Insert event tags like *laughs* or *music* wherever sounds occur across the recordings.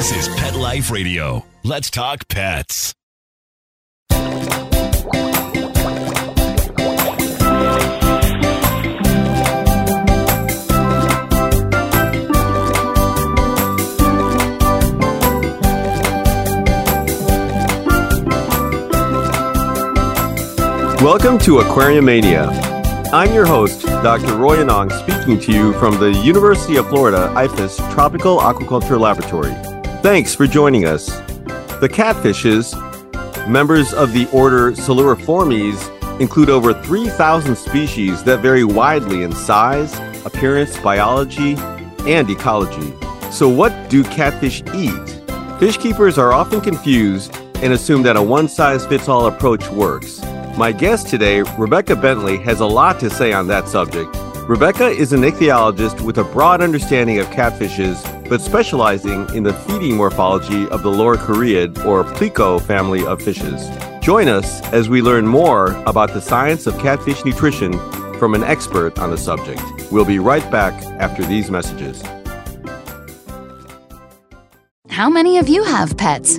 This is Pet Life Radio. Let's talk pets. Welcome to Aquariumania. I'm your host, Dr. Roy Yanong, speaking to you from the University of Florida IFAS Tropical Aquaculture Laboratory. Thanks for joining us. The catfishes, members of the order Siluriformes, include over 3,000 species that vary widely in size, appearance, biology, and ecology. So, what do catfish eat? Fish keepers are often confused and assume that a one size fits all approach works. My guest today, Rebecca Bentley, has a lot to say on that subject. Rebecca is an ichthyologist with a broad understanding of catfishes, but specializing in the feeding morphology of the lower Loricariid or Pleco family of fishes. Join us as we learn more about the science of catfish nutrition from an expert on the subject. We'll be right back after these messages. How many of you have pets?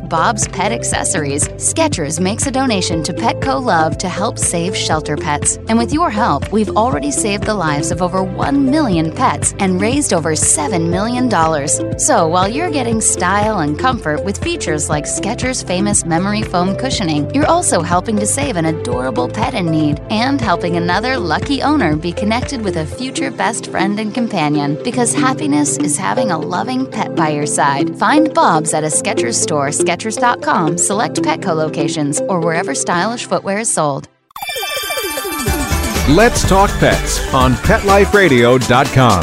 Bob's pet accessories, Skechers makes a donation to Petco Love to help save shelter pets. And with your help, we've already saved the lives of over 1 million pets and raised over $7 million. So while you're getting style and comfort with features like Skechers' famous memory foam cushioning, you're also helping to save an adorable pet in need and helping another lucky owner be connected with a future best friend and companion because happiness is having a loving pet by your side. Find Bob's at a Skechers store, Skechers.com, select Petco locations, or wherever stylish footwear is sold. Let's Talk Pets on PetLifeRadio.com.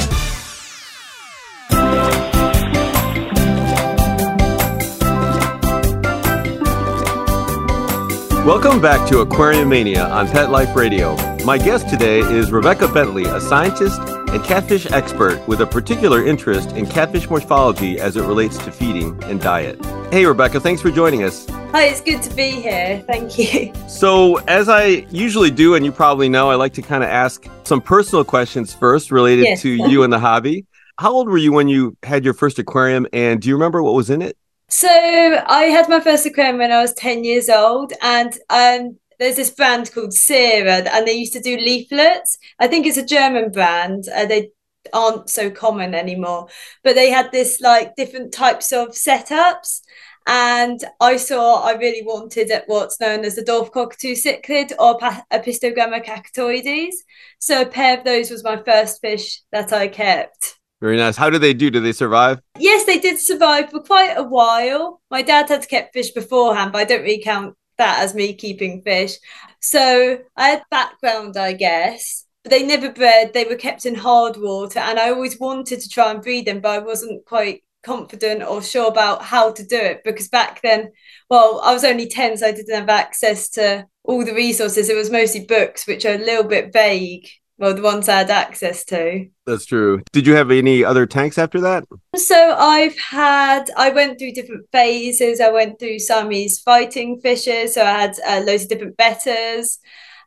Welcome back to Aquariumania on Pet Life Radio. My guest today is Rebecca Bentley, a scientist and catfish expert with a particular interest in catfish morphology as it relates to feeding and diet. Hey, Rebecca, thanks for joining us. Hi, it's good to be here. Thank you. So, as I usually do, and you probably know, I like to kind of ask some personal questions first related Yes. to you and the hobby. How old were you when you had your first aquarium, and do you remember what was in it? So, I had my first aquarium when I was 10 years old, and um, there's this brand called Sera, and they used to do leaflets. I think it's a German brand. Uh, they aren't so common anymore, but they had this like different types of setups. And I saw I really wanted at what's known as the dwarf cockatoo cichlid or Apistogramma cacatoides. So a pair of those was my first fish that I kept. Very nice. How did they do? Did they survive? Yes, they did survive for quite a while. My dad had kept fish beforehand, but I don't really count that as me keeping fish. So I had background, I guess. But they never bred, they were kept in hard water, and I always wanted to try and breed them, but I wasn't quite confident or sure about how to do it because back then, well, I was only 10, so I didn't have access to all the resources. It was mostly books, which are a little bit vague. Well, the ones I had access to. That's true. Did you have any other tanks after that? So I've had, I went through different phases. I went through Siamese fighting fishes. So I had uh, loads of different bettas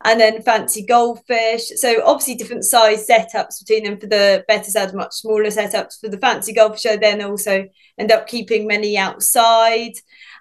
and then fancy goldfish. So obviously different size setups between them. For the bettas, I had much smaller setups. For the fancy goldfish, I then also end up keeping many outside.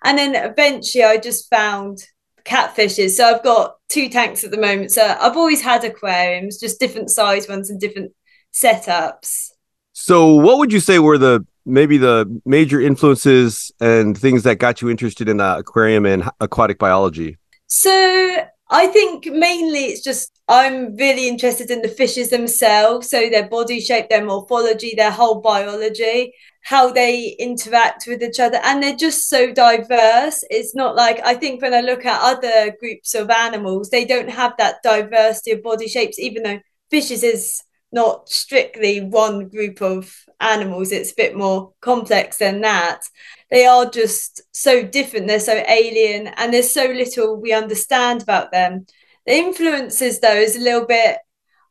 And then eventually I just found catfishes. So I've got two tanks at the moment. So I've always had aquariums, just different size ones and different setups. So, what would you say were the maybe the major influences and things that got you interested in uh, aquarium and aquatic biology? So I think mainly it's just I'm really interested in the fishes themselves, so their body shape, their morphology, their whole biology, how they interact with each other, and they're just so diverse. It's not like I think when I look at other groups of animals, they don't have that diversity of body shapes, even though fishes is not strictly one group of animals, it's a bit more complex than that they are just so different they're so alien and there's so little we understand about them The influences though is a little bit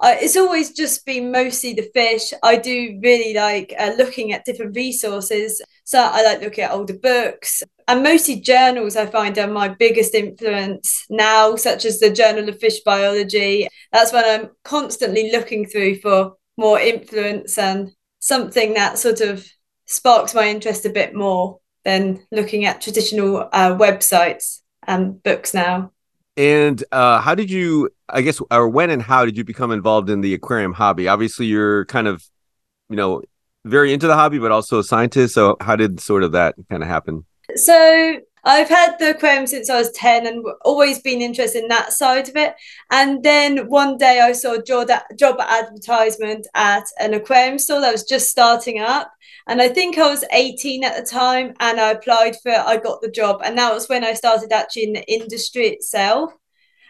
uh, it's always just been mostly the fish. I do really like uh, looking at different resources. So I like looking at older books and mostly journals. I find are my biggest influence now, such as the Journal of Fish Biology. That's when I'm constantly looking through for more influence and something that sort of sparks my interest a bit more than looking at traditional uh, websites and books now. And uh, how did you, I guess, or when and how did you become involved in the aquarium hobby? Obviously, you're kind of, you know, very into the hobby, but also a scientist. So, how did sort of that kind of happen? So, I've had the aquarium since I was 10 and always been interested in that side of it. And then one day I saw a job, job advertisement at an aquarium store that was just starting up. And I think I was 18 at the time and I applied for it, I got the job. And that was when I started actually in the industry itself.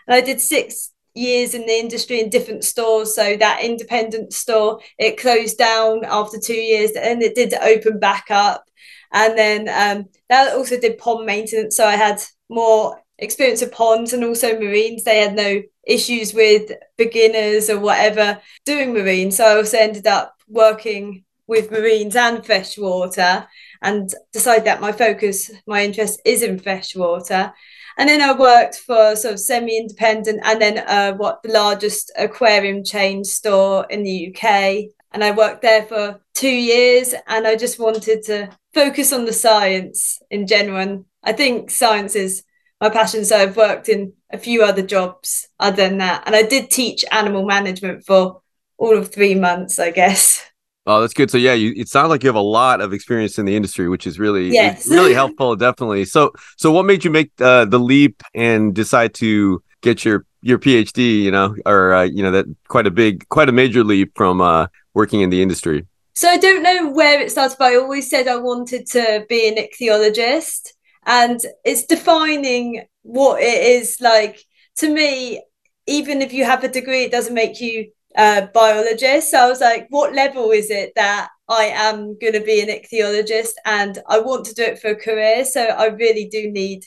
And I did six years in the industry in different stores. So that independent store, it closed down after two years and it did open back up. And then um, that also did pond maintenance. So I had more experience of ponds and also marines. They had no issues with beginners or whatever doing marine. So I also ended up working with marines and freshwater and decided that my focus, my interest is in freshwater. And then I worked for sort of semi-independent and then uh, what the largest aquarium chain store in the UK. And I worked there for two years and I just wanted to focus on the science in general. And I think science is my passion. So I've worked in a few other jobs other than that. And I did teach animal management for all of three months, I guess. Oh, that's good. So yeah, you, it sounds like you have a lot of experience in the industry, which is really yes. *laughs* really helpful. Definitely. So so what made you make uh, the leap and decide to get your your PhD? You know, or uh, you know that quite a big, quite a major leap from uh, working in the industry. So I don't know where it started, but I always said I wanted to be an ichthyologist, and it's defining what it is like to me. Even if you have a degree, it doesn't make you biologist. So I was like, what level is it that I am going to be an ichthyologist and I want to do it for a career? So I really do need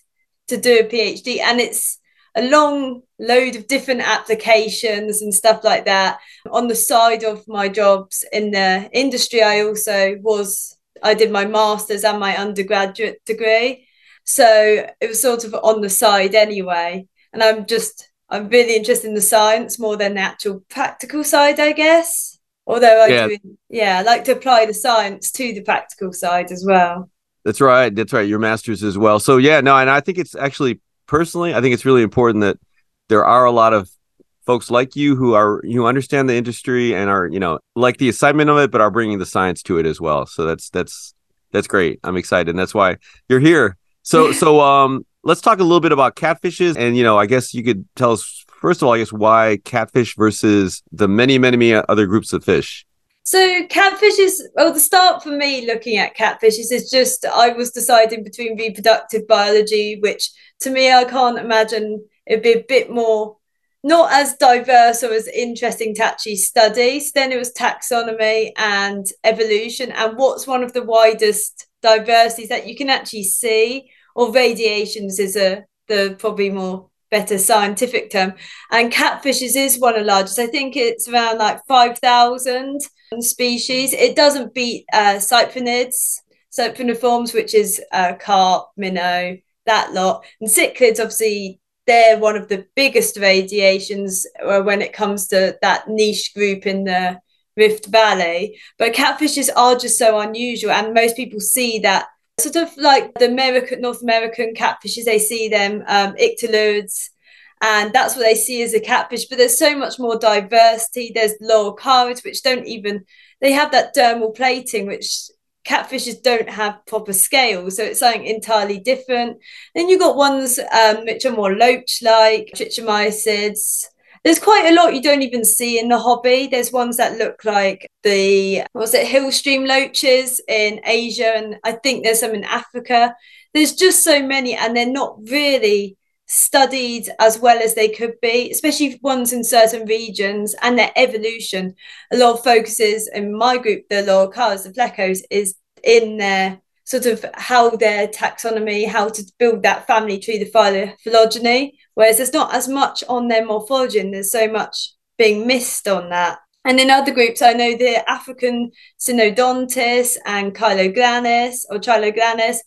to do a PhD. And it's a long load of different applications and stuff like that. On the side of my jobs in the industry, I also was, I did my master's and my undergraduate degree. So it was sort of on the side anyway. And I'm just I'm really interested in the science more than the actual practical side, I guess. Although I yeah. do, yeah, I like to apply the science to the practical side as well. That's right. That's right. Your master's as well. So yeah, no, and I think it's actually personally, I think it's really important that there are a lot of folks like you who are who understand the industry and are you know like the assignment of it, but are bringing the science to it as well. So that's that's that's great. I'm excited, and that's why you're here. So *laughs* so um let's talk a little bit about catfishes. And, you know, I guess you could tell us, first of all, I guess, why catfish versus the many, many, many other groups of fish. So catfish is well the start for me looking at catfishes is just I was deciding between reproductive biology, which to me I can't imagine it'd be a bit more not as diverse or as interesting to actually study. So then it was taxonomy and evolution. And what's one of the widest diversities that you can actually see or radiations is a the probably more better scientific term. And catfishes is one of the largest. I think it's around like 5,000 species. It doesn't beat uh, cyprinoids, cypriniforms, which is uh, carp, minnow, that lot. And cichlids, obviously, they're one of the biggest radiations uh, when it comes to that niche group in the Rift Valley. But catfishes are just so unusual, and most people see that sort of like the American, North American catfishes, they see them um, and that's what they see as a catfish. But there's so much more diversity. There's loricariids, which don't even they have that dermal plating, which catfishes don't have proper scales, so it's something entirely different. Then you've got ones um, which are more loach-like, trichomycids, there's quite a lot you don't even see in the hobby. There's ones that look like the was it hillstream loaches in Asia, and I think there's some in Africa. There's just so many, and they're not really studied as well as they could be, especially ones in certain regions and their evolution. A lot of focuses in my group, the Loricariids, the Plecos, is in their sort of how their taxonomy, how to build that family tree, the phylogeny, whereas there's not as much on their morphology and there's so much being missed on that. And in other groups, I know the African Synodontis and Chiloglanis or Chiloglanis,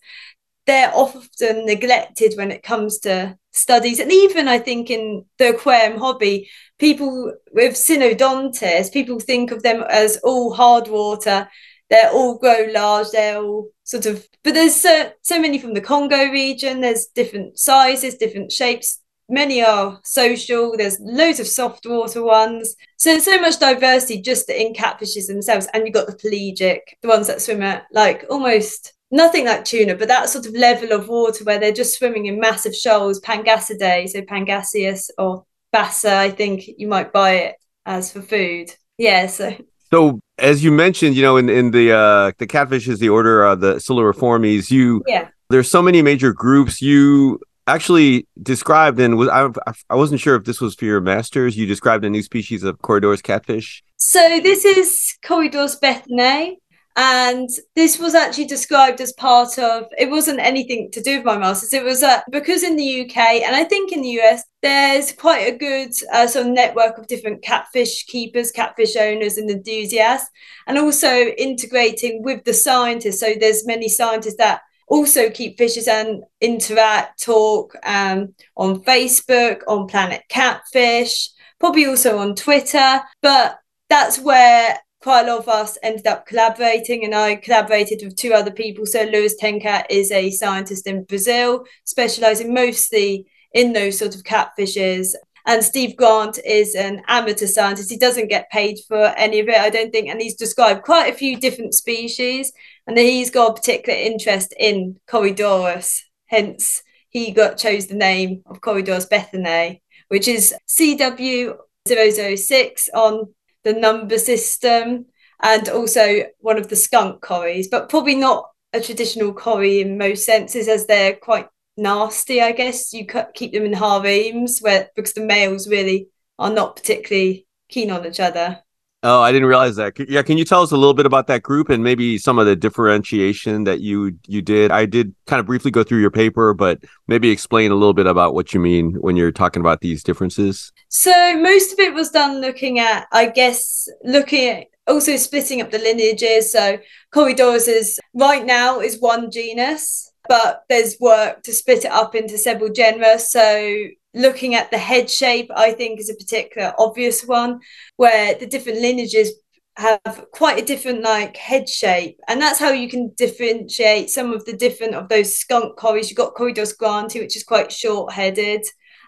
they're often neglected when it comes to studies. And even I think in the aquarium hobby, people with Synodontis, people think of them as all hard water. They're all grow large, they're all sort of, but there's so, so many from the Congo region, there's different sizes, different shapes, many are social there's loads of soft water ones. So there's so much diversity just in catfishes themselves and you've got the pelagic the ones that swim at like almost nothing like tuna but that sort of level of water where they're just swimming in massive shoals Pangasiidae so pangasius or basa i think you might buy it as for food. Yeah so so as you mentioned you know in, in the uh the catfish is the order of the Siluriformes you yeah. there's so many major groups. You actually described and was I, I wasn't sure if this was for your masters. You described a new species of Corydoras catfish. So this is Corydoras bethanae and this was actually described as part of it wasn't anything to do with my masters it was uh, because in the uk and i think in the us there's quite a good uh, sort of network of different catfish keepers catfish owners and enthusiasts and also integrating with the scientists so there's many scientists that also keep fishes and interact, talk um, on Facebook, on Planet Catfish, probably also on Twitter. But that's where quite a lot of us ended up collaborating, and I collaborated with two other people. So Luiz Tencatt is a scientist in Brazil, specializing mostly in those sort of catfishes. And Steve Grant is an amateur scientist. He doesn't get paid for any of it, I don't think. And he's described quite a few different species. And he's got a particular interest in Corydoras. Hence, he got chose the name of Corydoras bethanae, which is CW006 on the number system and also one of the skunk cories, but probably not a traditional cory in most senses as they're quite nasty, I guess. You keep them in harems where because the males really are not particularly keen on each other. Oh, I didn't realize that. Yeah, can you tell us a little bit about that group and maybe some of the differentiation that you you did? I did kind of briefly go through your paper, but maybe explain a little bit about what you mean when you're talking about these differences. So most of it was done looking at, I guess, looking at also splitting up the lineages. So Corydoras is right now is one genus but there's work to split it up into several genera. So looking at the head shape, I think is a particular obvious one where the different lineages have quite a different like head shape. And that's how you can differentiate some of the different of those skunk cories you've got Corydoras grantii which is quite short headed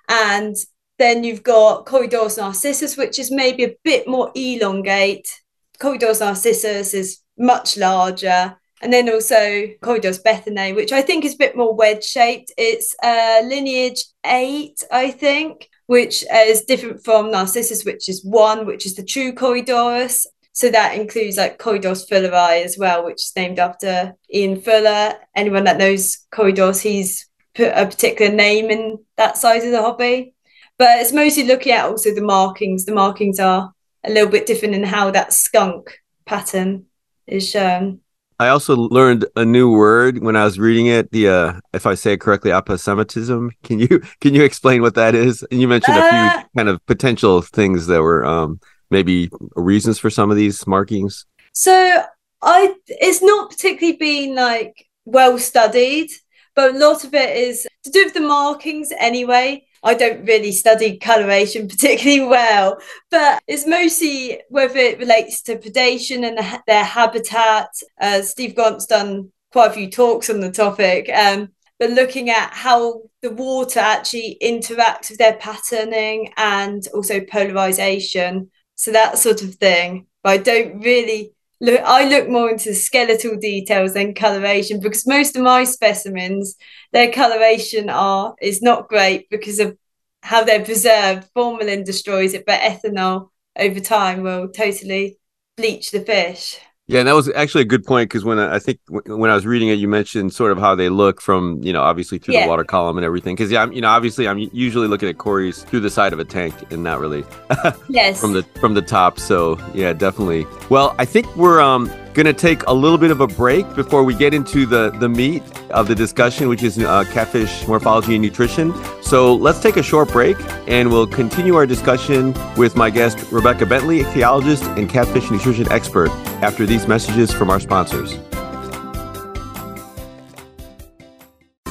and then you've got Corydoras narcissus which is maybe a bit more elongate. Corydoras narcissus is much larger and then also Corydoras bethanae, which I think is a bit more wedge shaped. It's uh, lineage eight, I think, which is different from Narcissus, which is one, which is the true Corydoras. So that includes like Corydoras fulleri as well, which is named after Ian Fuller. Anyone that knows Corydoras, he's put a particular name in that side of the hobby. But it's mostly looking at also the markings. The markings are a little bit different in how that skunk pattern is shown. I also learned a new word when I was reading it. The uh, if I say it correctly, aposematism. Can you *laughs* can you explain what that is? And you mentioned uh, a few uh, kind of potential things that were um, maybe reasons for some of these markings. So I, it's not particularly been like well studied, but a lot of it is to do with the markings anyway. I don't really study coloration particularly *laughs* well, but it's mostly whether it relates to predation and their habitat. Uh, Steve Grant's done quite a few talks on the topic, um, but looking at how the water actually interacts with their patterning and also polarization. So that sort of thing. But I don't really look I look more into skeletal details than coloration because most of my specimens their coloration are is not great because of how they're preserved formalin destroys it but ethanol over time will totally bleach the fish Yeah, and that was actually a good point because when I, I think w- when I was reading it, you mentioned sort of how they look from you know obviously through Yeah. the water column and everything. Because yeah, I'm, you know obviously I'm usually looking at cories through the side of a tank and not really *laughs* Yes. from the from the top. So yeah, definitely. Well, I think we're um gonna take a little bit of a break before we get into the the meat of the discussion, which is uh, catfish morphology and nutrition. So let's take a short break, and we'll continue our discussion with my guest Rebecca Bentley, ichthyologist and catfish nutrition expert. After these messages from our sponsors.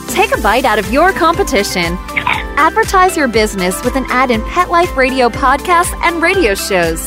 Take a bite out of your competition. Advertise your business with an ad in Pet Life Radio podcasts and radio shows.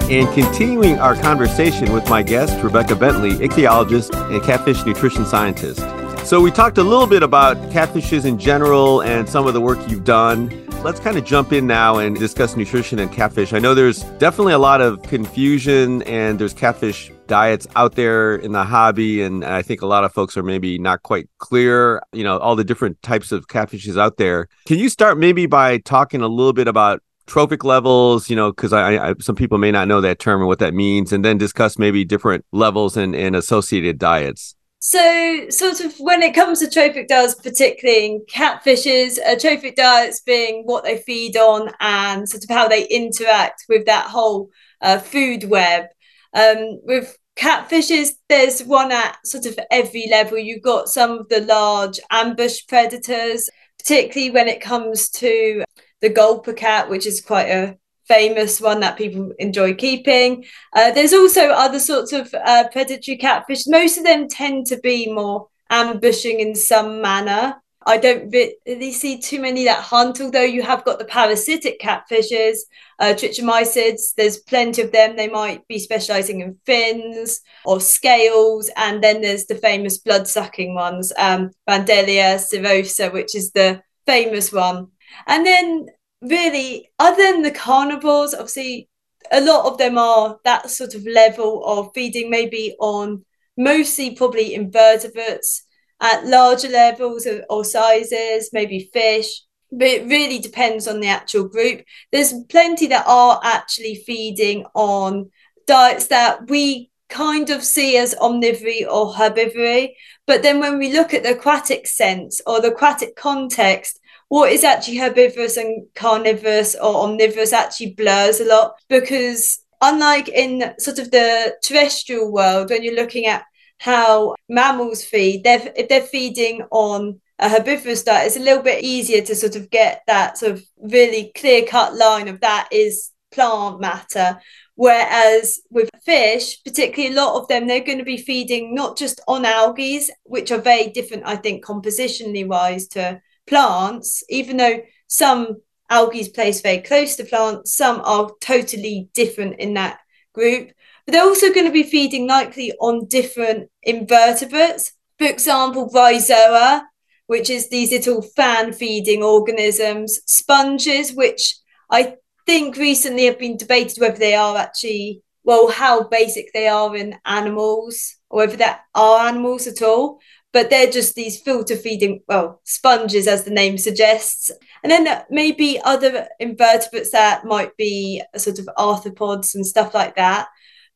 and continuing our conversation with my guest, Rebecca Bentley, ichthyologist and catfish nutrition scientist. So, we talked a little bit about catfishes in general and some of the work you've done. Let's kind of jump in now and discuss nutrition and catfish. I know there's definitely a lot of confusion and there's catfish diets out there in the hobby. And I think a lot of folks are maybe not quite clear, you know, all the different types of catfishes out there. Can you start maybe by talking a little bit about trophic levels, you know, because I, I some people may not know that term and what that means, and then discuss maybe different levels and, and associated diets. So, sort of when it comes to trophic diets, particularly in catfishes, uh, trophic diets being what they feed on and sort of how they interact with that whole uh, food web. Um, with catfishes, there's one at sort of every level. You've got some of the large ambush predators, particularly when it comes to the gulper cat, which is quite a famous one that people enjoy keeping. Uh, there's also other sorts of uh, predatory catfish. Most of them tend to be more ambushing in some manner. I don't really see too many that hunt, although you have got the parasitic catfishes, uh, trichomycids. There's plenty of them. They might be specializing in fins or scales. And then there's the famous blood sucking ones, um, Vandellia cirrhosa, which is the famous one. And then, really, other than the carnivores, obviously, a lot of them are that sort of level of feeding, maybe on mostly probably invertebrates at larger levels or, or sizes, maybe fish. But it really depends on the actual group. There's plenty that are actually feeding on diets that we kind of see as omnivory or herbivory. But then when we look at the aquatic sense or the aquatic context, what is actually herbivorous and carnivorous or omnivorous actually blurs a lot because unlike in sort of the terrestrial world when you're looking at how mammals feed they're, if they're feeding on a herbivorous diet it's a little bit easier to sort of get that sort of really clear cut line of that is plant matter. Whereas with fish, particularly a lot of them, they're going to be feeding not just on algae, which are very different, I think, compositionally wise to plants, even though some algae place very close to plants, some are totally different in that group. But they're also going to be feeding likely on different invertebrates. For example, bryozoa, which is these little fan feeding organisms, sponges, which I think recently have been debated whether they are actually, well, how basic they are in animals, or whether they are animals at all but they're just these filter feeding, well, sponges, as the name suggests. And then maybe other invertebrates that might be sort of arthropods and stuff like that.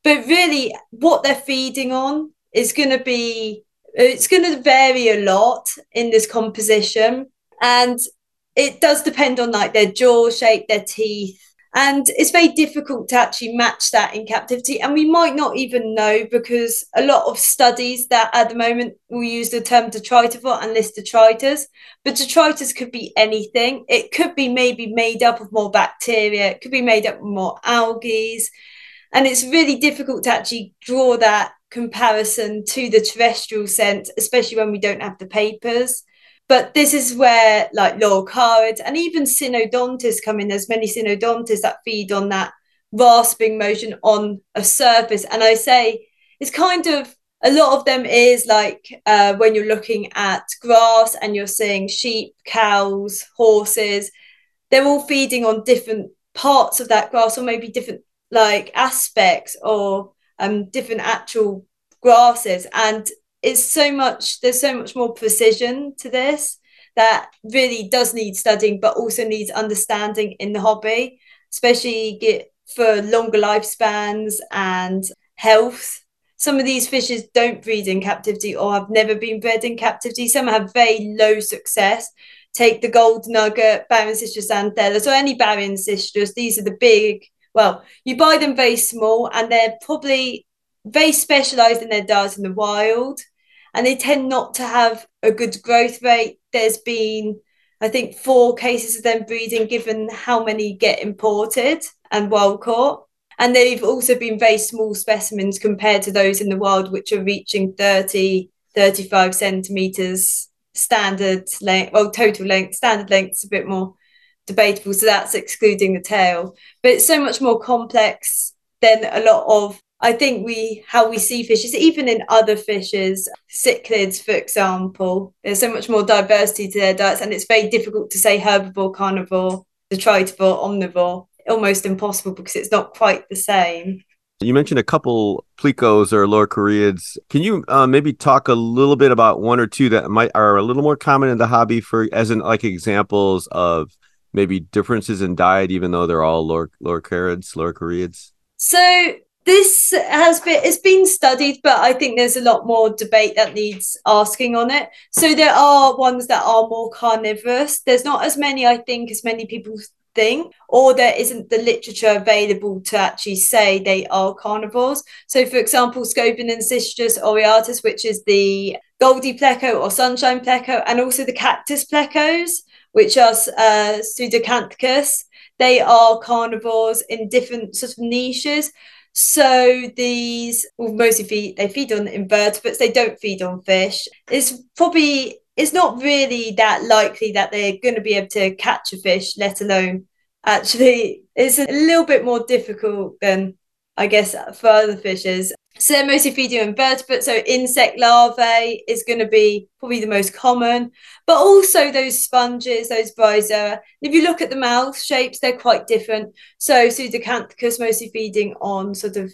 But really, what they're feeding on is going to be, it's going to vary a lot in this composition. And it does depend on like their jaw shape, their teeth, And it's very difficult to actually match that in captivity. And we might not even know because a lot of studies that at the moment will use the term detritivore and list detritus. But detritus could be anything. It could be maybe made up of more bacteria, it could be made up of more algae. And it's really difficult to actually draw that comparison to the terrestrial scent, especially when we don't have the papers. But this is where like loricariids and even Synodontis come in. There's many Synodontis that feed on that rasping motion on a surface. And I say it's kind of a lot of them is like uh, when you're looking at grass and you're seeing sheep, cows, horses, they're all feeding on different parts of that grass or maybe different like aspects or um, different actual grasses. And it's so much there's so much more precision to this that really does need studying but also needs understanding in the hobby especially get for longer lifespans and health. Some of these fishes don't breed in captivity or have never been bred in captivity. Some have very low success. Take the gold nugget Baryancistrus xanthellus or any Baryancistrus these are the big well you buy them very small and they're probably very specialized in their diets in the wild and they tend not to have a good growth rate. There's been, I think, four cases of them breeding, given how many get imported and wild caught. And they've also been very small specimens compared to those in the wild, which are reaching 30, 35 centimeters standard length, well, total length, standard length is a bit more debatable. So that's excluding the tail. But it's so much more complex than a lot of I think we how we see fishes, even in other fishes, cichlids, for example, there's so much more diversity to their diets, and it's very difficult to say herbivore, carnivore, detritivore, omnivore. Almost impossible because it's not quite the same. You mentioned a couple plecos or loricariids. Can you uh, maybe talk a little bit about one or two that might are a little more common in the hobby for as in like examples of maybe differences in diet, even though they're all lor- loricariids, loricariids? So this has been it's been studied but i think there's a lot more debate that needs asking on it. So there are ones that are more carnivorous. There's not as many i think as many people think or there isn't the literature available to actually say they are carnivores. So for example Scobinancistrus aureatus which is the goldie pleco or sunshine pleco and also the cactus plecos which are uh, pseudacanthicus they are carnivores in different sort of niches so these well, mostly feed they feed on invertebrates. They don't feed on fish. It's probably it's not really that likely that they're going to be able to catch a fish, let alone actually. It's a little bit more difficult than I guess for other fishes. So they're mostly feeding on invertebrates. So insect larvae is going to be probably the most common, but also those sponges, those bryozoa. If you look at the mouth shapes, they're quite different. So Pseudacanthicus mostly feeding on sort of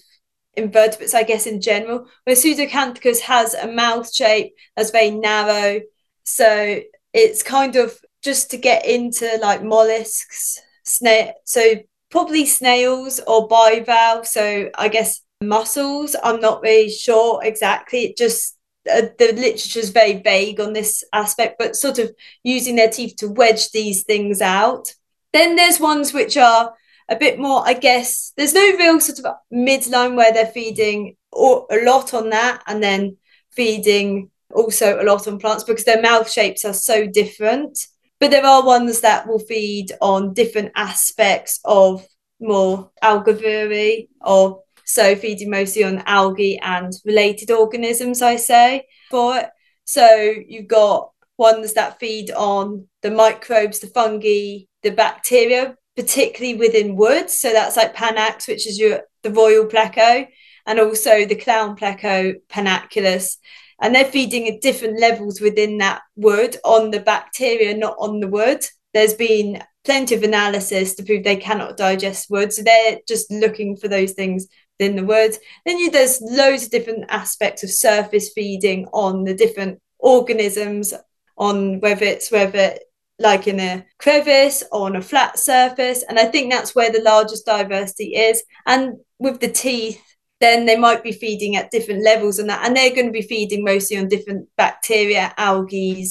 invertebrates, I guess, in general, where Pseudacanthicus has a mouth shape that's very narrow. So it's kind of just to get into like mollusks, snail. So probably snails or bivalve. So I guess mussels. I'm not really sure exactly. It just uh, the literature is very vague on this aspect, but sort of using their teeth to wedge these things out. Then there's ones which are a bit more, I guess, there's no real sort of midline where they're feeding or a lot on that and then feeding also a lot on plants because their mouth shapes are so different. But there are ones that will feed on different aspects of more algivore or so feeding mostly on algae and related organisms, I say, for it. So you've got ones that feed on the microbes, the fungi, the bacteria, particularly within woods. So that's like Panaque, which is your the royal pleco, and also the clown pleco Panaqolus. And they're feeding at different levels within that wood on the bacteria, not on the wood. There's been plenty of analysis to prove they cannot digest wood. So they're just looking for those things in the woods. Then you, there's loads of different aspects of surface feeding on the different organisms, on whether it's whether like in a crevice or on a flat surface. And I think that's where the largest diversity is. And with the teeth, then they might be feeding at different levels on that. And they're going to be feeding mostly on different bacteria, algae,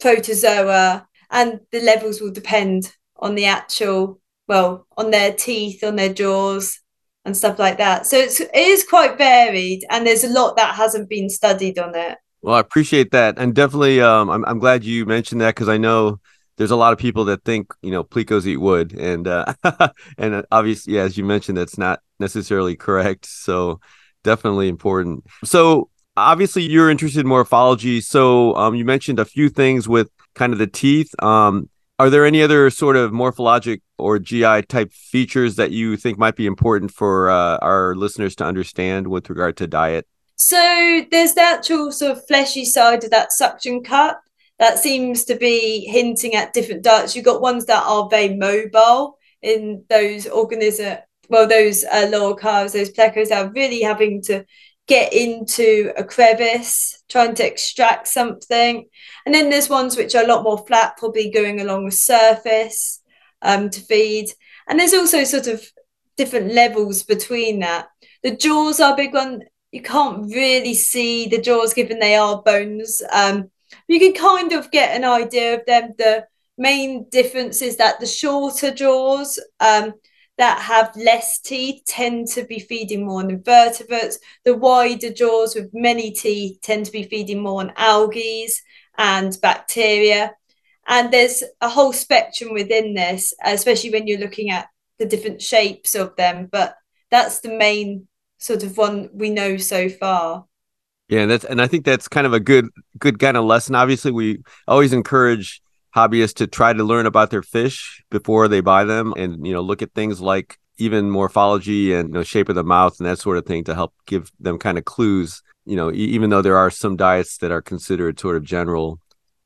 protozoa, and the levels will depend on the actual well on their teeth, on their jaws, and stuff like that. So it's it is quite varied, and there's a lot that hasn't been studied on it. Well, I appreciate that, and definitely, um, I'm I'm glad you mentioned that because I know there's a lot of people that think you know plecos eat wood, and uh, *laughs* and obviously, yeah, as you mentioned, that's not necessarily correct. So definitely important. So obviously, you're interested in morphology. So um, you mentioned a few things with kind of the teeth. Um, are there any other sort of morphologic or GI type features that you think might be important for uh, our listeners to understand with regard to diet? So there's the actual sort of fleshy side of that suction cup that seems to be hinting at different diets. You've got ones that are very mobile in those organism, well, those uh, lower calves, those plecos are really having to get into a crevice, trying to extract something. And then there's ones which are a lot more flat, probably going along the surface um, to feed. And there's also sort of different levels between that. The jaws are a big one. You can't really see the jaws given they are bones. Um, you can kind of get an idea of them. The main difference is that the shorter jaws, um, that have less teeth tend to be feeding more on invertebrates. The wider jaws with many teeth tend to be feeding more on algae and bacteria. And there's a whole spectrum within this, especially when you're looking at the different shapes of them. But that's the main sort of one we know so far. Yeah, that's and I think that's kind of a good good kind of lesson. Obviously, we always encourage hobbyists to try to learn about their fish before they buy them and you know look at things like even morphology and you know, shape of the mouth and that sort of thing to help give them kind of clues you know even though there are some diets that are considered sort of general.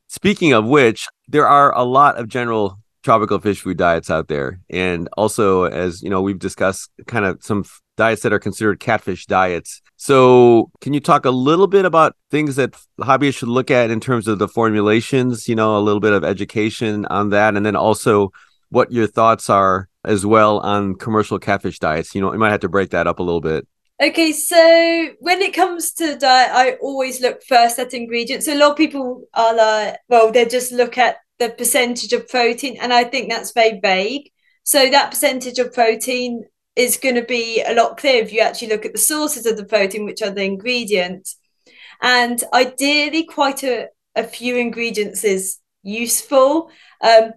Speaking of which there are a lot of general tropical fish food diets out there. And also as you know we've discussed kind of some diets that are considered catfish diets. So, can you talk a little bit about things that hobbyists should look at in terms of the formulations? You know, a little bit of education on that, and then also what your thoughts are as well on commercial catfish diets. You know, you might have to break that up a little bit. Okay, so when it comes to diet, I always look first at ingredients. So a lot of people are like, well, they just look at the percentage of protein, and I think that's very vague. So that percentage of protein is going to be a lot clearer if you actually look at the sources of the protein, which are the ingredients. And ideally, quite a, a few ingredients is useful. Um,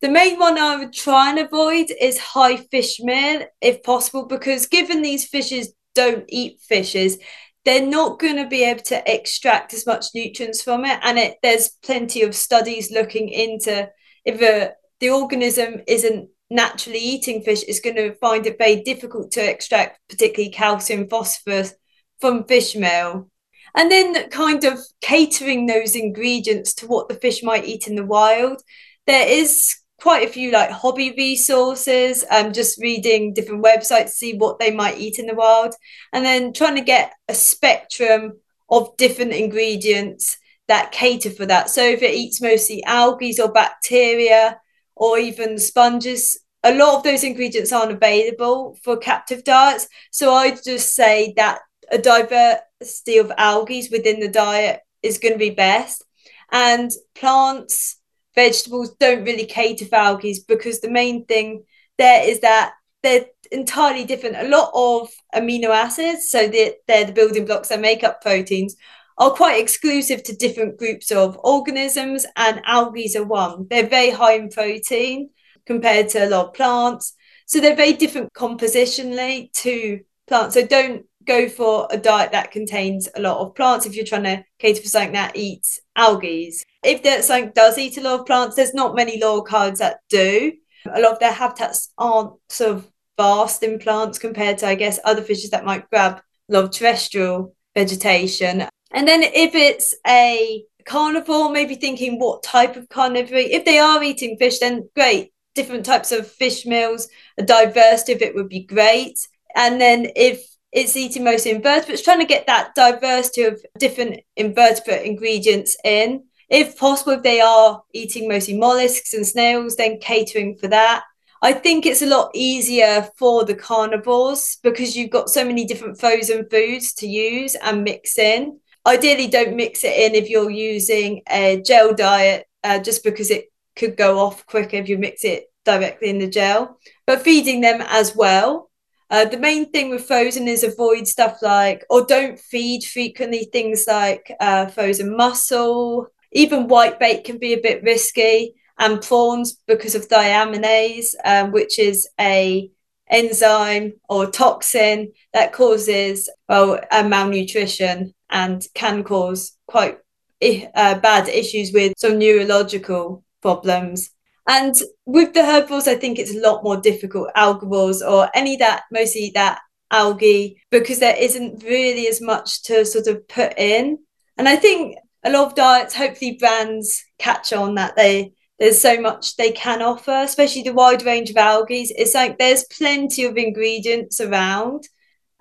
the main one I would try and avoid is high fish meal, if possible, because given these fishes don't eat fishes, they're not going to be able to extract as much nutrients from it. And it, there's plenty of studies looking into if a, the organism isn't naturally eating fish is going to find it very difficult to extract, particularly calcium, phosphorus from fish meal. And then kind of catering those ingredients to what the fish might eat in the wild. There is quite a few like hobby resources, um, just reading different websites to see what they might eat in the wild, and then trying to get a spectrum of different ingredients that cater for that. So if it eats mostly algae or bacteria, or even sponges. A lot of those ingredients aren't available for captive diets. So I'd just say that a diversity of algae within the diet is going to be best. And plants, vegetables don't really cater for algae because the main thing there is that they're entirely different. A lot of amino acids, so they're, they're the building blocks that make up proteins, are quite exclusive to different groups of organisms, and algae are one. They're very high in protein compared to a lot of plants. So they're very different compositionally to plants. So don't go for a diet that contains a lot of plants if you're trying to cater for something that eats algae. If that something does eat a lot of plants, there's not many lorcards that do. A lot of their habitats aren't sort of vast in plants compared to, I guess, other fishes that might grab a lot of terrestrial vegetation. And then if it's a carnivore, maybe thinking what type of carnivore. If they are eating fish, then great. Different types of fish meals, a diversity of it would be great. And then if it's eating mostly invertebrates, trying to get that diversity of different invertebrate ingredients in. If possible, if they are eating mostly mollusks and snails, then catering for that. I think it's a lot easier for the carnivores because you've got so many different frozen foods to use and mix in ideally don't mix it in if you're using a gel diet uh, just because it could go off quicker if you mix it directly in the gel, but feeding them as well. Uh, the main thing with frozen is avoid stuff like, or don't feed frequently things like uh, frozen mussel. Even white bait can be a bit risky, and prawns because of thiaminase, um, which is a enzyme or toxin that causes well malnutrition and can cause quite uh, bad issues with some neurological problems. And with the herbivores, I think it's a lot more difficult. Algivores or any that mostly that algae because there isn't really as much to sort of put in. And I think a lot of diets, hopefully brands catch on that they there's so much they can offer, especially the wide range of algae. It's like there's plenty of ingredients around,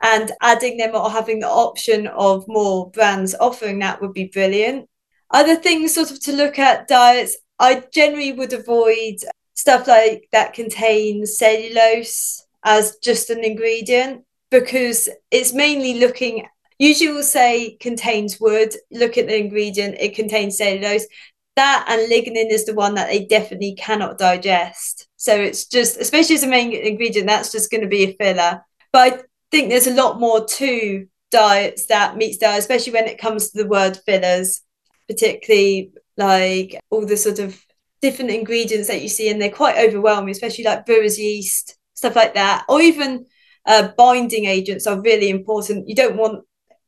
and adding them or having the option of more brands offering that would be brilliant. Other things, sort of, to look at diets, I generally would avoid stuff like that contains cellulose as just an ingredient because it's mainly looking usually we'll say contains wood look at the ingredient it contains cellulose that and lignin is the one that they definitely cannot digest. So it's just, especially as a main ingredient, that's just going to be a filler. But I think there's a lot more to diets that meats diet, especially when it comes to the word fillers, particularly like all the sort of different ingredients that you see, and they're quite overwhelming, especially like brewer's yeast, stuff like that, or even uh, binding agents are really important. You don't want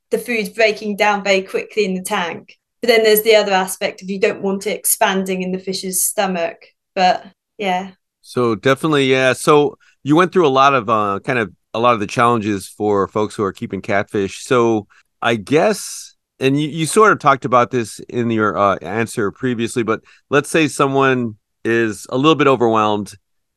the food breaking down very quickly in the tank. But then there's the other aspect of you don't want it expanding in the fish's stomach. But yeah. So definitely, yeah. So you went through a lot of uh, kind of a lot of the challenges for folks who are keeping catfish. So I guess, and you, you sort of talked about this in your uh, answer previously, but let's say someone is a little bit overwhelmed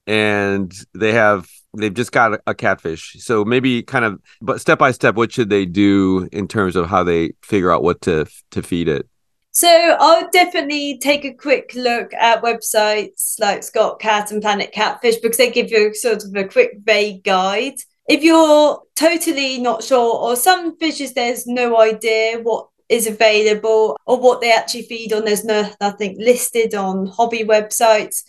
and they have they've just got a, catfish so maybe kind of but step by step what should they do in terms of how they figure out what to to feed it so I'll definitely take a quick look at websites like ScotCat and Planet Catfish because they give you sort of a quick vague guide. If you're totally not sure, or some fishes there's no idea what is available or what they actually feed on, there's no nothing listed on hobby websites,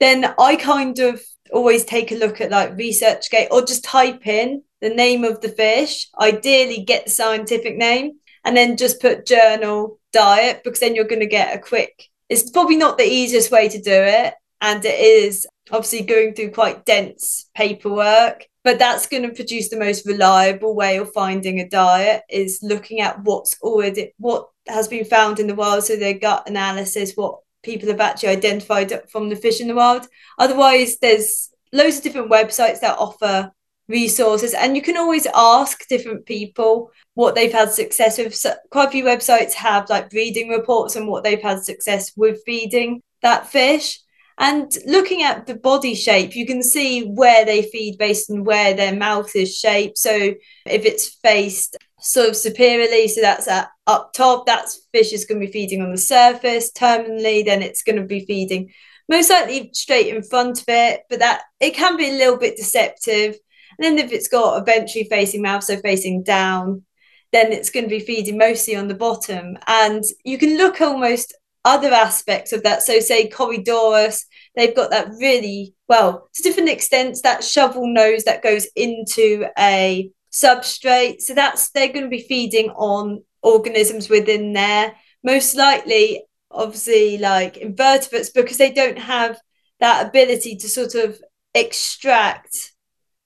then I kind of always take a look at like ResearchGate or just type in the name of the fish, ideally get the scientific name, and then just put journal diet because then you're going to get a quick it's probably not the easiest way to do it and it is obviously going through quite dense paperwork but that's going to produce the most reliable way of finding a diet is looking at what's already what has been found in the wild. So their gut analysis what people have actually identified from the fish in the wild. Otherwise there's loads of different websites that offer resources and you can always ask different people what they've had success with. So quite a few websites have like breeding reports and what they've had success with feeding that fish and looking at the body shape you can see where they feed based on where their mouth is shaped. So if it's faced sort of superiorly so that's at up top that's fish is going to be feeding on the surface. Terminally then it's going to be feeding most likely straight in front of it but that it can be a little bit deceptive. And then if it's got a ventral facing mouth, so facing down, then it's going to be feeding mostly on the bottom. And you can look almost other aspects of that. So say Corydoras, they've got that really well to different extents, that shovel nose that goes into a substrate. So that's they're going to be feeding on organisms within there. Most likely, obviously, like invertebrates, because they don't have that ability to sort of extract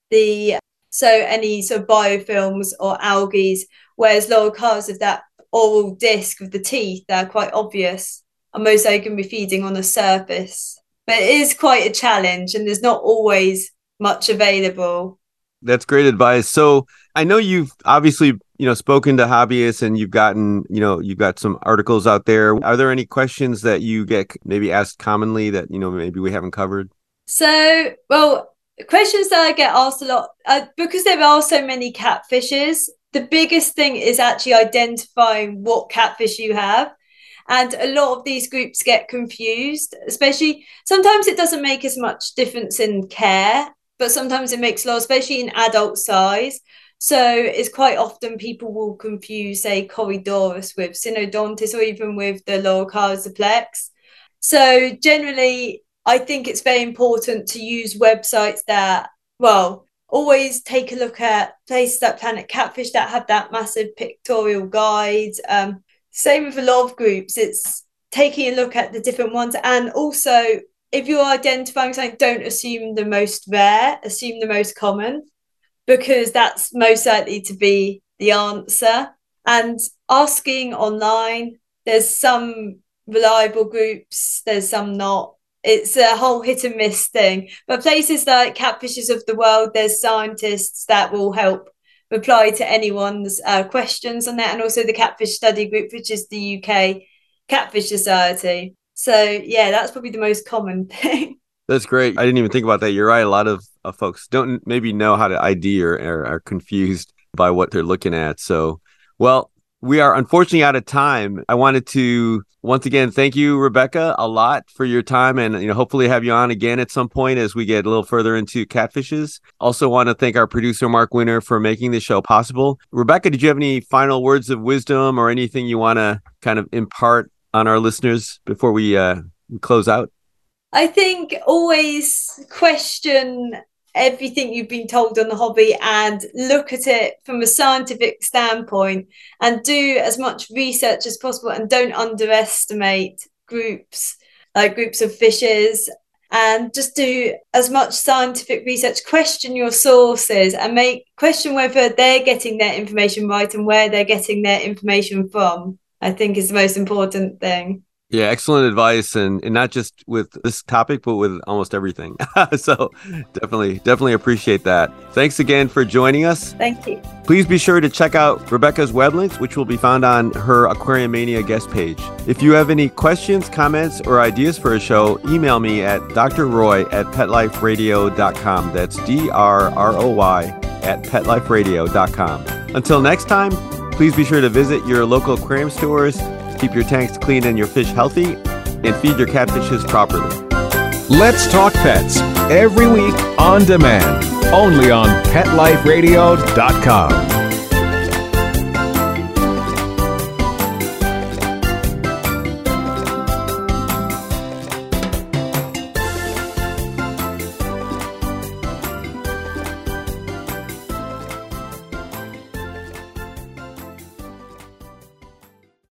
the so any sort of biofilms or algae, whereas loricars of that oral disc of the teeth, they're quite obvious. And most they can be feeding on the surface. But it is quite a challenge and there's not always much available. That's great advice. So I know you've obviously, you know, spoken to hobbyists and you've gotten, you know, you've got some articles out there. Are there any questions that you get maybe asked commonly that, you know, maybe we haven't covered? So, well, questions that I get asked a lot uh, because there are so many catfishes. The biggest thing is actually identifying what catfish you have. And a lot of these groups get confused, especially sometimes it doesn't make as much difference in care, but sometimes it makes a lot, especially in adult size. So it's quite often people will confuse, say, Corydoras with Synodontis or even with the Loricarius plex. So generally, I think it's very important to use websites that, well, always take a look at places like Planet Catfish that have that massive pictorial guide. Um, same with a lot of groups, it's taking a look at the different ones. And also, if you're identifying something, don't assume the most rare, assume the most common, because that's most likely to be the answer. And asking online, there's some reliable groups, there's some not it's a whole hit and miss thing. But places like Catfishes of the World, there's scientists that will help reply to anyone's uh, questions on that, and also the Catfish Study Group, which is the UK Catfish Society. So yeah, that's probably the most common *laughs* thing. That's great. I didn't even think about that. You're right. A lot of uh, folks don't maybe know how to ID or, or are confused by what they're looking at. So, well, we are unfortunately out of time. I wanted to once again thank you, Rebecca, a lot for your time, and you know hopefully have you on again at some point as we get a little further into catfishes. Also, want to thank our producer Mark Winter for making the show possible. Rebecca, did you have any final words of wisdom or anything you want to kind of impart on our listeners before we uh, close out? I think always question everything you've been told on the hobby and look at it from a scientific standpoint and do as much research as possible and don't underestimate groups like groups of fishes and just do as much scientific research question your sources and make question whether they're getting their information right and where they're getting their information from i think is the most important thing yeah, excellent advice, and, and not just with this topic, but with almost everything. *laughs* so definitely, definitely appreciate that. Thanks again for joining us. Thank you. Please be sure to check out Rebecca's web links, which will be found on her Aquariumania guest page. If you have any questions, comments, or ideas for a show, email me at drroy at petliferadio.com. That's D R R O Y at petliferadio.com. Until next time, please be sure to visit your local aquarium stores keep your tanks clean and your fish healthy, and feed your catfishes properly. Let's Talk Pets every week on demand, only on PetLifeRadio.com.